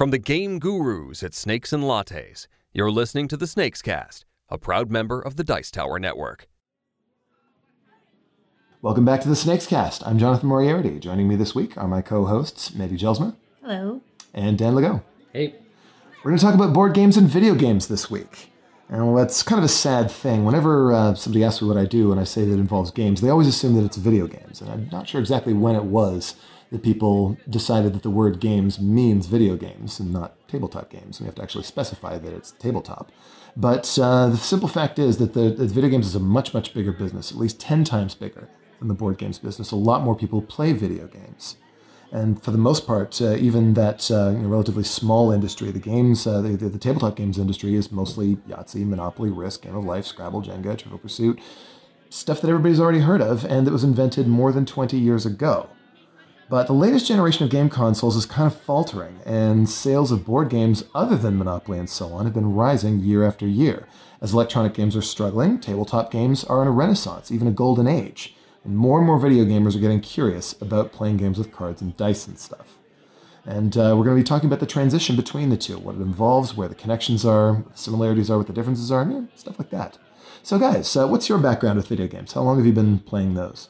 From the game gurus at Snakes and Lattes, you're listening to the Snakes Cast, a proud member of the Dice Tower Network. Welcome back to the Snakes Cast. I'm Jonathan Moriarty. Joining me this week are my co-hosts, Maddie Gelsma Hello. and Dan Legault. Hey, We're going to talk about board games and video games this week. And well, that's kind of a sad thing. Whenever uh, somebody asks me what I do and I say that it involves games, they always assume that it's video games. And I'm not sure exactly when it was that people decided that the word games means video games and not tabletop games. And we have to actually specify that it's tabletop. But uh, the simple fact is that the, video games is a much, much bigger business, at least 10 times bigger than the board games business. A lot more people play video games. And for the most part, uh, even that uh, you know, relatively small industry, the games, uh, the, the, the tabletop games industry is mostly Yahtzee, Monopoly, Risk, Game of Life, Scrabble, Jenga, Trivial Pursuit, stuff that everybody's already heard of and that was invented more than 20 years ago. But the latest generation of game consoles is kind of faltering, and sales of board games other than Monopoly and so on have been rising year after year. As electronic games are struggling, tabletop games are in a renaissance, even a golden age. And more and more video gamers are getting curious about playing games with cards and dice and stuff. And uh, we're going to be talking about the transition between the two, what it involves, where the connections are, similarities are, what the differences are, yeah, stuff like that. So, guys, uh, what's your background with video games? How long have you been playing those?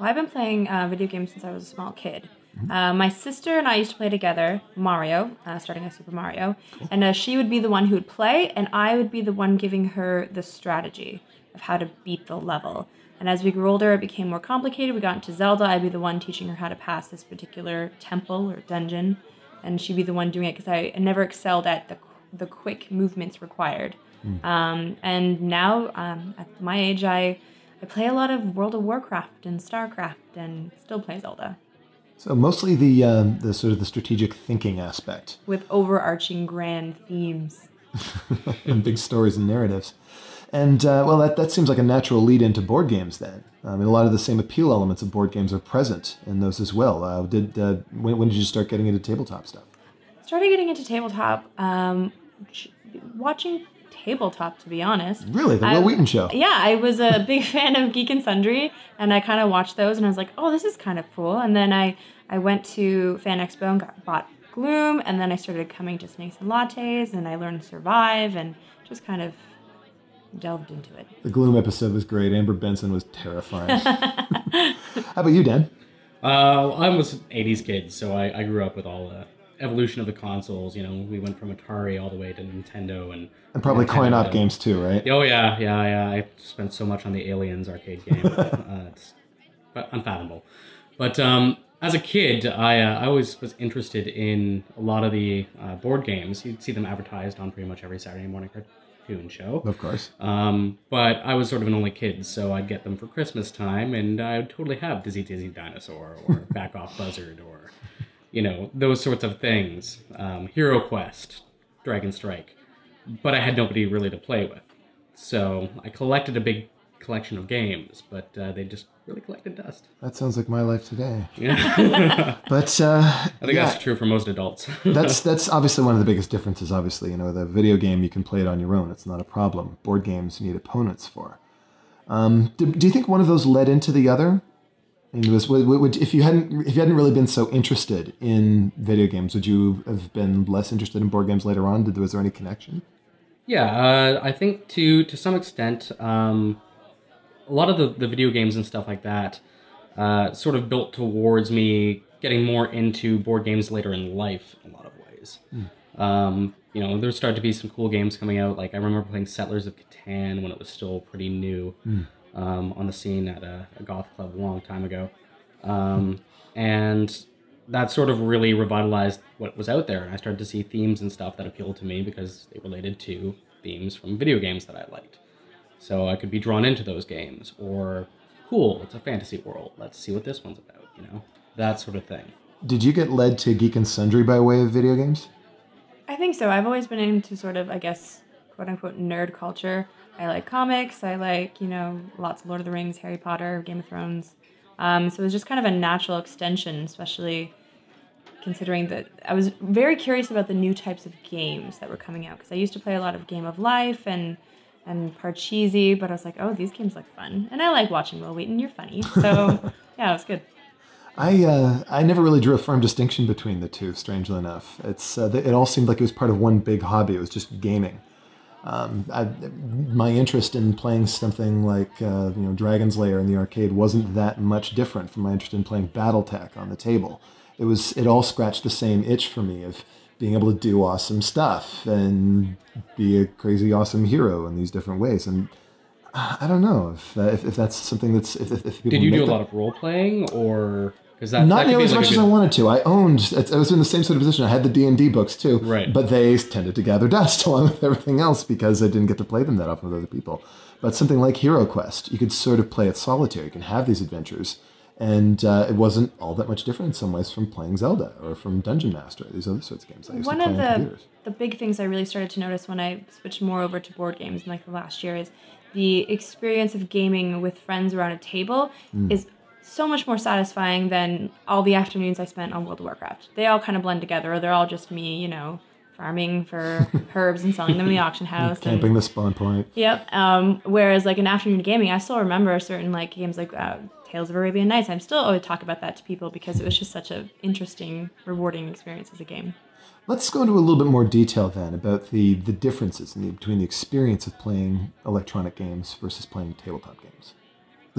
Well, I've been playing uh, video games since I was a small kid. Uh, my sister and I used to play together Mario, uh, starting with Super Mario, and uh, she would be the one who would play, and I would be the one giving her the strategy of how to beat the level. And as we grew older, it became more complicated. We got into Zelda. I'd be the one teaching her how to pass this particular temple or dungeon, and she'd be the one doing it because I never excelled at the the quick movements required. Um, and now, um, at my age, I I play a lot of World of Warcraft and StarCraft, and still play Zelda So, mostly the, um, the sort of the strategic thinking aspect with overarching grand themes. and big stories and narratives. And, uh, well, that, that seems like a natural lead into board games then. I mean, a lot of the same appeal elements of board games are present in those as well. Uh, did uh, when, when did you start getting into tabletop stuff? Started getting into tabletop, um, watching tabletop to be honest. Really? The Wil I- Wheaton Show? Yeah, I was a big fan of Geek and Sundry, and I kind of watched those, and I was like, "Oh, this is kind of cool." And then I I went to Fan Expo and got, bought Gloom, and then I started coming to Snakes and Lattes, and I learned to Survive, and just kind of delved into it. The Gloom episode was great. Amber Benson was terrifying. How about you, Dan? uh, I was an '80s kid, so I, I grew up with all the evolution of the consoles. You know, we went from Atari all the way to Nintendo and And probably Nintendo, coin op games too, right? Oh yeah, yeah, yeah. I spent so much on the Aliens arcade game. uh, it's unfathomable. But um, as a kid, I uh, I always was interested in a lot of the uh, board games. You'd see them advertised on pretty much every Saturday morning cartoon show. Of course. Um, but I was sort of an only kid, so I'd get them for Christmas time, and I would totally have Dizzy Dizzy Dinosaur or Back Off Buzzard or, you know, those sorts of things. Um, Hero Quest, Dragon Strike. But I had nobody really to play with. So I collected a big collection of games, but uh, they just really collected dust. That sounds like my life today. Yeah. But uh, I think yeah, that's true for most adults. that's that's obviously one of the biggest differences. Obviously, you know, the video game you can play it on your own; it's not a problem. Board games you need opponents for. Um, do, do you think one of those led into the other? Was, would, would, if you hadn't if you hadn't really been so interested in video games, would you have been less interested in board games later on? Did was there any connection? Yeah, uh, I think to to some extent, um, a lot of the, the video games and stuff like that uh, sort of built towards me getting more into board games later in life in a lot of ways. Um, you know, there started to be some cool games coming out. Like I remember playing Settlers of Catan when it was still pretty new um, on the scene at a, a goth club a long time ago, um, and that sort of really revitalized what was out there. And I started to see themes and stuff that appealed to me because they related to themes from video games that I liked. So I could be drawn into those games, or cool, it's a fantasy world. Let's see what this one's about. You know, that sort of thing. Did you get led to Geek and Sundry by way of video games? I think so. I've always been into sort of, I guess, quote unquote nerd culture. I like comics. I like, you know, lots of Lord of the Rings, Harry Potter, Game of Thrones. Um, so it was just kind of a natural extension, especially considering that I was very curious about the new types of games that were coming out because I used to play a lot of Game of Life and and Parcheesi, but I was like, oh, these games look fun, and I like watching Wil Wheaton. You're funny, so yeah, it was good. I uh, I never really drew a firm distinction between the two. Strangely enough, it's uh, it all seemed like it was part of one big hobby. It was just gaming. Um, I, my interest in playing something like uh, you know Dragon's Lair in the arcade wasn't that much different from my interest in playing BattleTech on the table. It was it all scratched the same itch for me of being able to do awesome stuff and be a crazy awesome hero in these different ways. And I don't know if uh, if, if that's something that's if, if people Did you do a that- lot of role playing, or that not that nearly as like a much as I wanted to. I owned. I was in the same sort of position. I had the D and D books too, Right. But they tended to gather dust along with everything else because I didn't get to play them that often with other people. But something like Hero Quest, you could sort of play it solitaire. You can have these adventures, and uh, it wasn't all that much different in some ways from playing Zelda or from Dungeon Master. These other sorts of games I used One to play of on the computers. the big things I really started to notice when I switched more over to board games in like the last year is the experience of gaming with friends around a table Mm. is so much more satisfying than all the afternoons I spent on World of Warcraft. They all kind of blend together. Or they're all just me, you know, farming for herbs and selling them in the auction house. and- Camping the spawn point. Yep. Um, whereas like an afternoon gaming, I still remember certain like games like uh, Tales of Arabian Nights. I'm still always talk about that to people because it was just such a interesting, rewarding experience as a game. Let's go into a little bit more detail then about the, the differences in the, between the experience of playing electronic games versus playing tabletop games.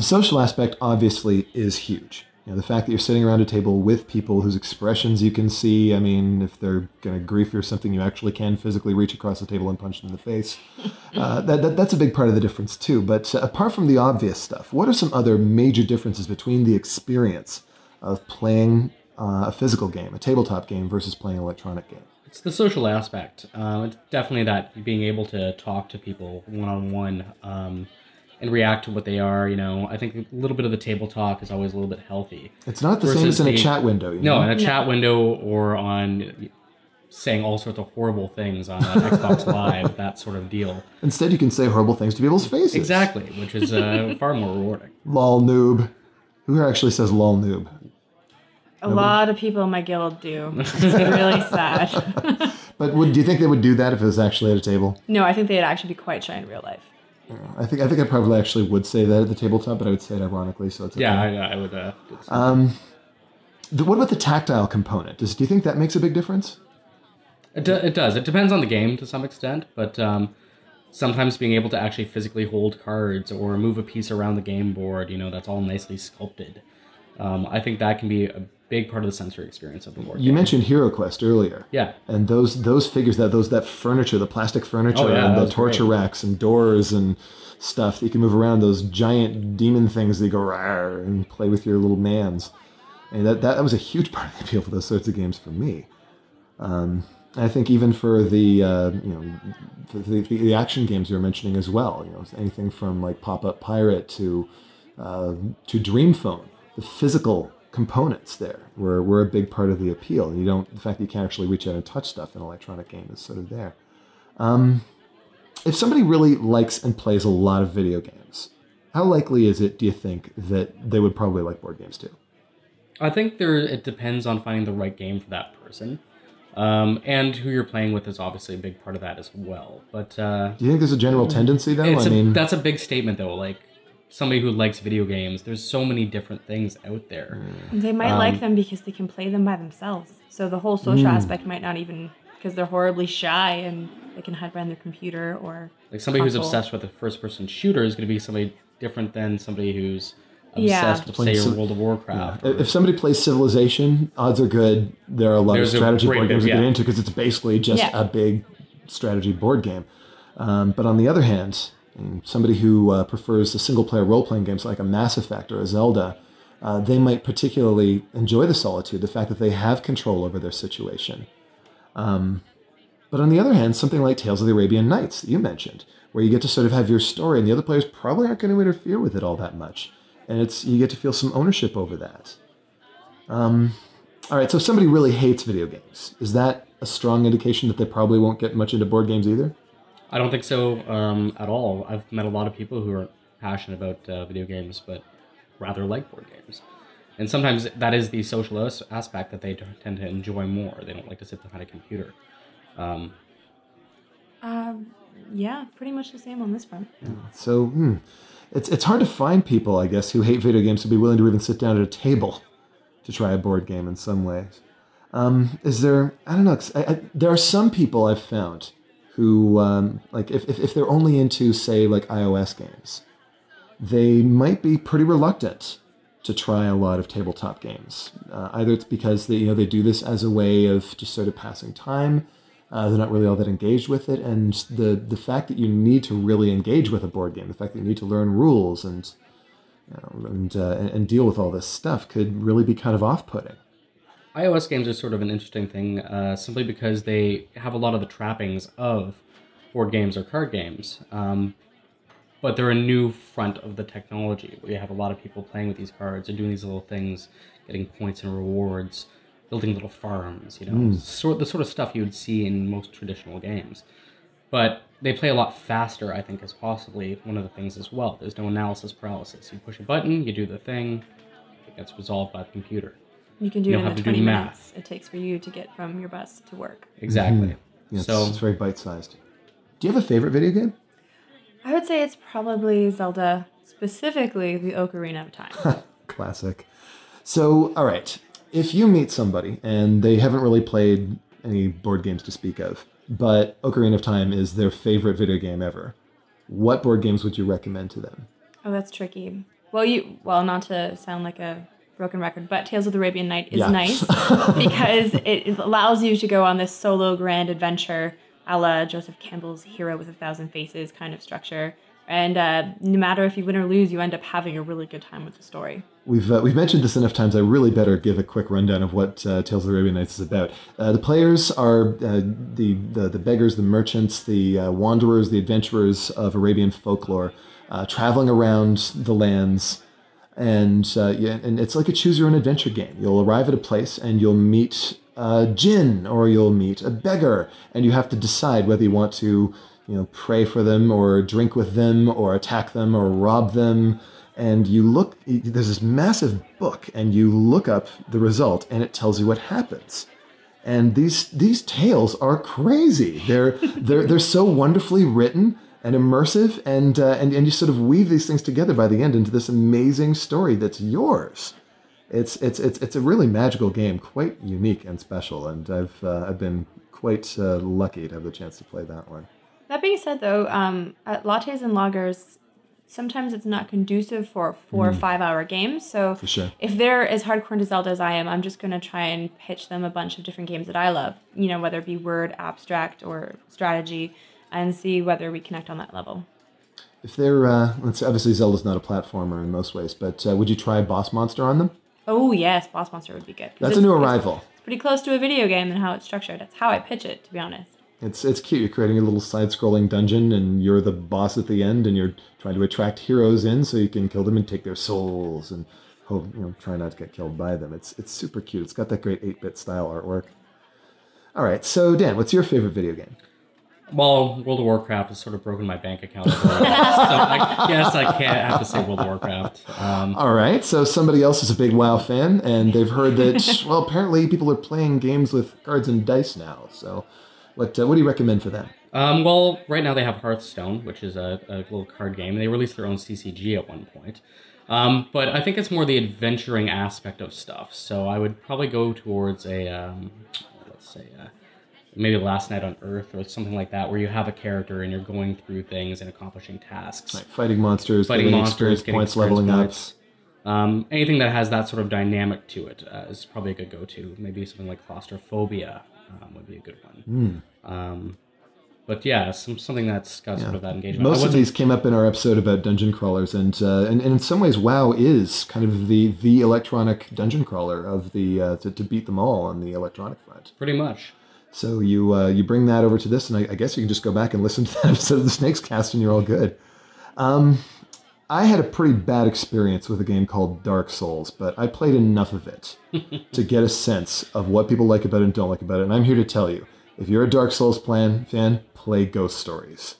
The social aspect obviously is huge. You know, the fact that you're sitting around a table with people whose expressions you can see. I mean, if they're going to grief you or something, you actually can physically reach across the table and punch them in the face. Uh, that, that, that's a big part of the difference too. But uh, apart from the obvious stuff, what are some other major differences between the experience of playing uh, a physical game, a tabletop game, versus playing an electronic game? It's the social aspect. Um, it's definitely that being able to talk to people one on one and react to what they are. You know, I think a little bit of the table talk is always a little bit healthy. It's not the same as in a the- chat window. You No, know? in a chat window or on saying all sorts of horrible things on uh, Xbox Live, that sort of deal. Instead, you can say horrible things to people's faces. Exactly, which is uh, far more rewarding. Lol noob. Who actually says lol noob? A lot of people in my guild do. It's really sad. But would, do you think they would do that if it was actually at a table? no, I think they'd actually be quite shy in real life. I think I think I probably actually would say that at the tabletop, but I would say it ironically. So it's okay. Yeah, I, I would. Uh, same. The- what about the tactile component? Does do you think that makes a big difference? It, do, it does. It depends on the game to some extent, but um, sometimes being able to actually physically hold cards or move a piece around the game board, you know, that's all nicely sculpted. Um, I think that can be a big part of the sensory experience of the board. You game. mentioned Hero Quest earlier. Yeah. And those those figures that those that furniture, the plastic furniture Oh, yeah, and the torture great. racks and doors and stuff that you can move around, those giant demon things that go "Rawr," and play with your little mans. And that, that, that was a huge part of the appeal for those sorts of games for me. Um, I think even for the uh, you know for the, the action games you were mentioning as well, you know anything from like Pop Up Pirate to uh, to Dream Phone, the physical components there were, were a big part of the appeal. You don't the fact that you can't actually reach out and touch stuff in an electronic game is sort of there. Um, if somebody really likes and plays a lot of video games, how likely is it, do you think, that they would probably like board games too? I think there it depends on finding the right game for that person. Um, and who you're playing with is obviously a big part of that as well. But uh, Do you think there's a general tendency though? I a, mean, that's a big statement though. Like somebody who likes video games, there's so many different things out there. They might like them because they can play them by themselves. So the whole social aspect might not even because they're horribly shy and they can hide behind their computer or Like somebody who's obsessed with a first-person shooter is going to be somebody different than somebody who's Yeah. obsessed with, say, Playing some- World of Warcraft. if if somebody plays Civilization, odds are good there are a lot of strategy board bit, games to get into because it's basically just Yeah. a big strategy board game. Um, but on the other hand, mm, somebody who uh, prefers the single player role playing games like a Mass Effect or a Zelda, uh, they might particularly enjoy the solitude, the fact that they have control over their situation. Um, but on the other hand, something like Tales of the Arabian Nights that you mentioned, where you get to sort of have your story, and the other players probably aren't going to interfere with it all that much, and it's you get to feel some ownership over that. Um, all right, so if somebody really hates video games, is that a strong indication that they probably won't get much into board games either? I don't think so um, at all. I've met a lot of people who are passionate about uh, video games, but rather like board games. And sometimes that is the social aspect that they tend to enjoy more. They don't like to sit behind a computer. Um, um, yeah, pretty much the same on this front. So hmm, it's it's hard to find people, I guess, who hate video games to be willing to even sit down at a table to try a board game in some ways. Um, is there? I don't know. I, I, there are some people I've found who um, like if, if if they're only into say like iOS games, they might be pretty reluctant to try a lot of tabletop games. Uh, either it's because they you know they do this as a way of just sort of passing time. Uh, they're not really all that engaged with it, and the the fact that you need to really engage with a board game, the fact that you need to learn rules and you know, and, uh, and and deal with all this stuff could really be kind of off-putting. iOS games are sort of an interesting thing, uh, simply because they have a lot of the trappings of board games or card games, um, but they're a new front of the technology where you have a lot of people playing with these cards and doing these little things, getting points and rewards, building little farms, you know, sort the sort of stuff you would see in most traditional games. But they play a lot faster, I think, is possibly one of the things as well. There's no analysis paralysis. You push a button, you do the thing, it gets resolved by the computer. You can do You it in the to do 20 math. minutes it takes for you to get from your bus to work. Exactly. Mm. Yeah, it's, so it's very bite-sized. Do you have a favorite video game? I would say it's probably Zelda, specifically the Ocarina of Time. Classic. So, all right. If you meet somebody and they haven't really played any board games to speak of, but Ocarina of Time is their favorite video game ever, what board games would you recommend to them? oh, that's tricky. Well, you well, not to sound like a broken record, but Tales of the Arabian Night is Yeah. nice because it, allows you to go on this solo grand adventure, a la Joseph Campbell's Hero with a Thousand Faces kind of structure. And uh, no matter if you win or lose, you end up having a really good time with the story. We've uh, we've mentioned this enough times. I really better give a quick rundown of what uh, Tales of the Arabian Nights is about. Uh, the players are uh, the, the the beggars, the merchants, the uh, wanderers, the adventurers of Arabian folklore, uh, traveling around the lands, and uh, yeah, and it's like a choose your own adventure game. You'll arrive at a place and you'll meet a jinn or you'll meet a beggar, and you have to decide whether you want to you know pray for them or drink with them or attack them or rob them. And you look there's this massive book and you look up the result and it tells you what happens. And these these tales are crazy. They're they're they're so wonderfully written and immersive and uh, and and you sort of weave these things together by the end into this amazing story that's yours. It's it's it's it's a really magical game quite unique and special and i've uh, i've been quite uh, lucky to have the chance to play that one. That being said, though, um, at lattes and lagers, sometimes it's not conducive for four or five hour games. So sure. if they're as hardcore into Zelda as I am, I'm just going to try and pitch them a bunch of different games that I love, you know, whether it be word, abstract, or strategy, and see whether we connect on that level. If they're, uh, let's obviously Zelda's not a platformer in most ways, but uh, would you try Boss Monster on them? Oh, yes, Boss Monster would be good. That's a it's- new it's arrival. pretty close to a video game and how it's structured. That's how I pitch it, to be honest. It's it's cute. You're creating a little side-scrolling dungeon, and you're the boss at the end, and you're trying to attract heroes in so you can kill them and take their souls, and hope you know try not to get killed by them. It's it's super cute. It's got that great 8-bit style artwork. All right, so Dan, what's your favorite video game? Well, World of Warcraft has sort of broken my bank account. so I guess I can't have to say World of Warcraft. Um, All right, so somebody else is a big WoW fan, and they've heard that well, apparently people are playing games with cards and dice now. So, what uh, what do you recommend for them? um, well, right now they have Hearthstone, which is a, a little card game. And they released their own CCG at one point. Um, but I think it's more the adventuring aspect of stuff. So I would probably go towards a, um, let's say, uh, maybe Last Night on Earth or something like that, where you have a character and you're going through things and accomplishing tasks. Like fighting monsters, Fighting getting monsters, experience points, experience leveling points. Um, anything that has that sort of dynamic to it uh, is probably a good go-to. Maybe something like claustrophobia um, would be a good one. Hmm. Um, but yeah, some, something that's got sort of that engagement. Most of these came up in our episode about dungeon crawlers, and, uh, and and in some ways, WoW is kind of the the electronic dungeon crawler of the uh, to, to beat them all on the electronic front. pretty much. So you uh, you bring that over to this, and I, I guess you can just go back and listen to that episode of the Snakes Cast, and you're all good. Um, I had a pretty bad experience with a game called Dark Souls, but I played enough of it to get a sense of what people like about it and don't like about it. And I'm here to tell you, if you're a Dark Souls plan fan, play Ghost Stories.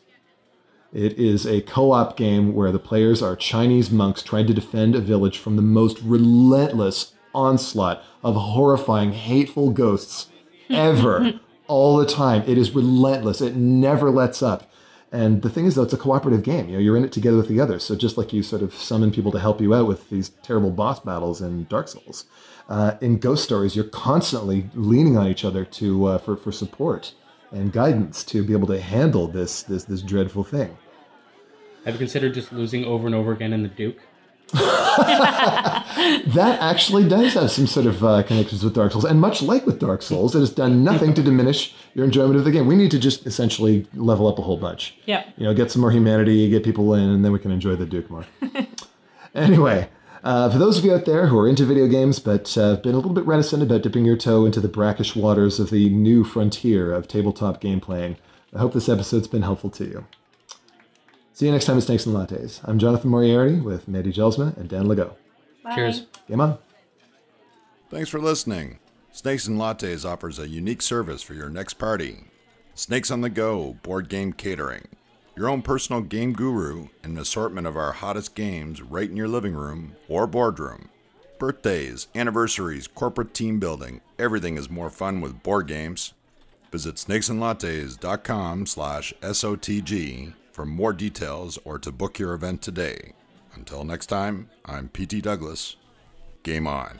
It is a co-op game where the players are Chinese monks trying to defend a village from the most relentless onslaught of horrifying, hateful ghosts ever, all the time. It is relentless. It never lets up. And the thing is, though, it's a cooperative game. You know, you're in it together with the others. So just like you sort of summon people to help you out with these terrible boss battles in Dark Souls, uh, in Ghost Stories, you're constantly leaning on each other to uh, for for support and guidance to be able to handle this this this dreadful thing. Have you considered just losing over and over again in the Duke? that actually does have some sort of uh, connections with Dark Souls, and much like with Dark Souls, it has done nothing to diminish your enjoyment of the game. We need to just essentially level up a whole bunch. Yeah. You know, get some more humanity, get people in, and then we can enjoy the Duke more. anyway, uh, for those of you out there who are into video games but uh, have been a little bit reticent about dipping your toe into the brackish waters of the new frontier of tabletop game playing, I hope this episode's been helpful to you. See you next time at Snakes and Lattes. I'm Jonathan Moriarty with Mandy Gelsma and Dan Legault. Bye. Cheers. Game on. Thanks for listening. Snakes and Lattes offers a unique service for your next party. Snakes on the Go Board Game Catering. Your own personal game guru and an assortment of our hottest games right in your living room or boardroom. Birthdays, anniversaries, corporate team building, everything is more fun with board games. Visit snakesandlattes.com slash SOTG for more details or to book your event today. Until next time, I'm PT Douglas. Game on.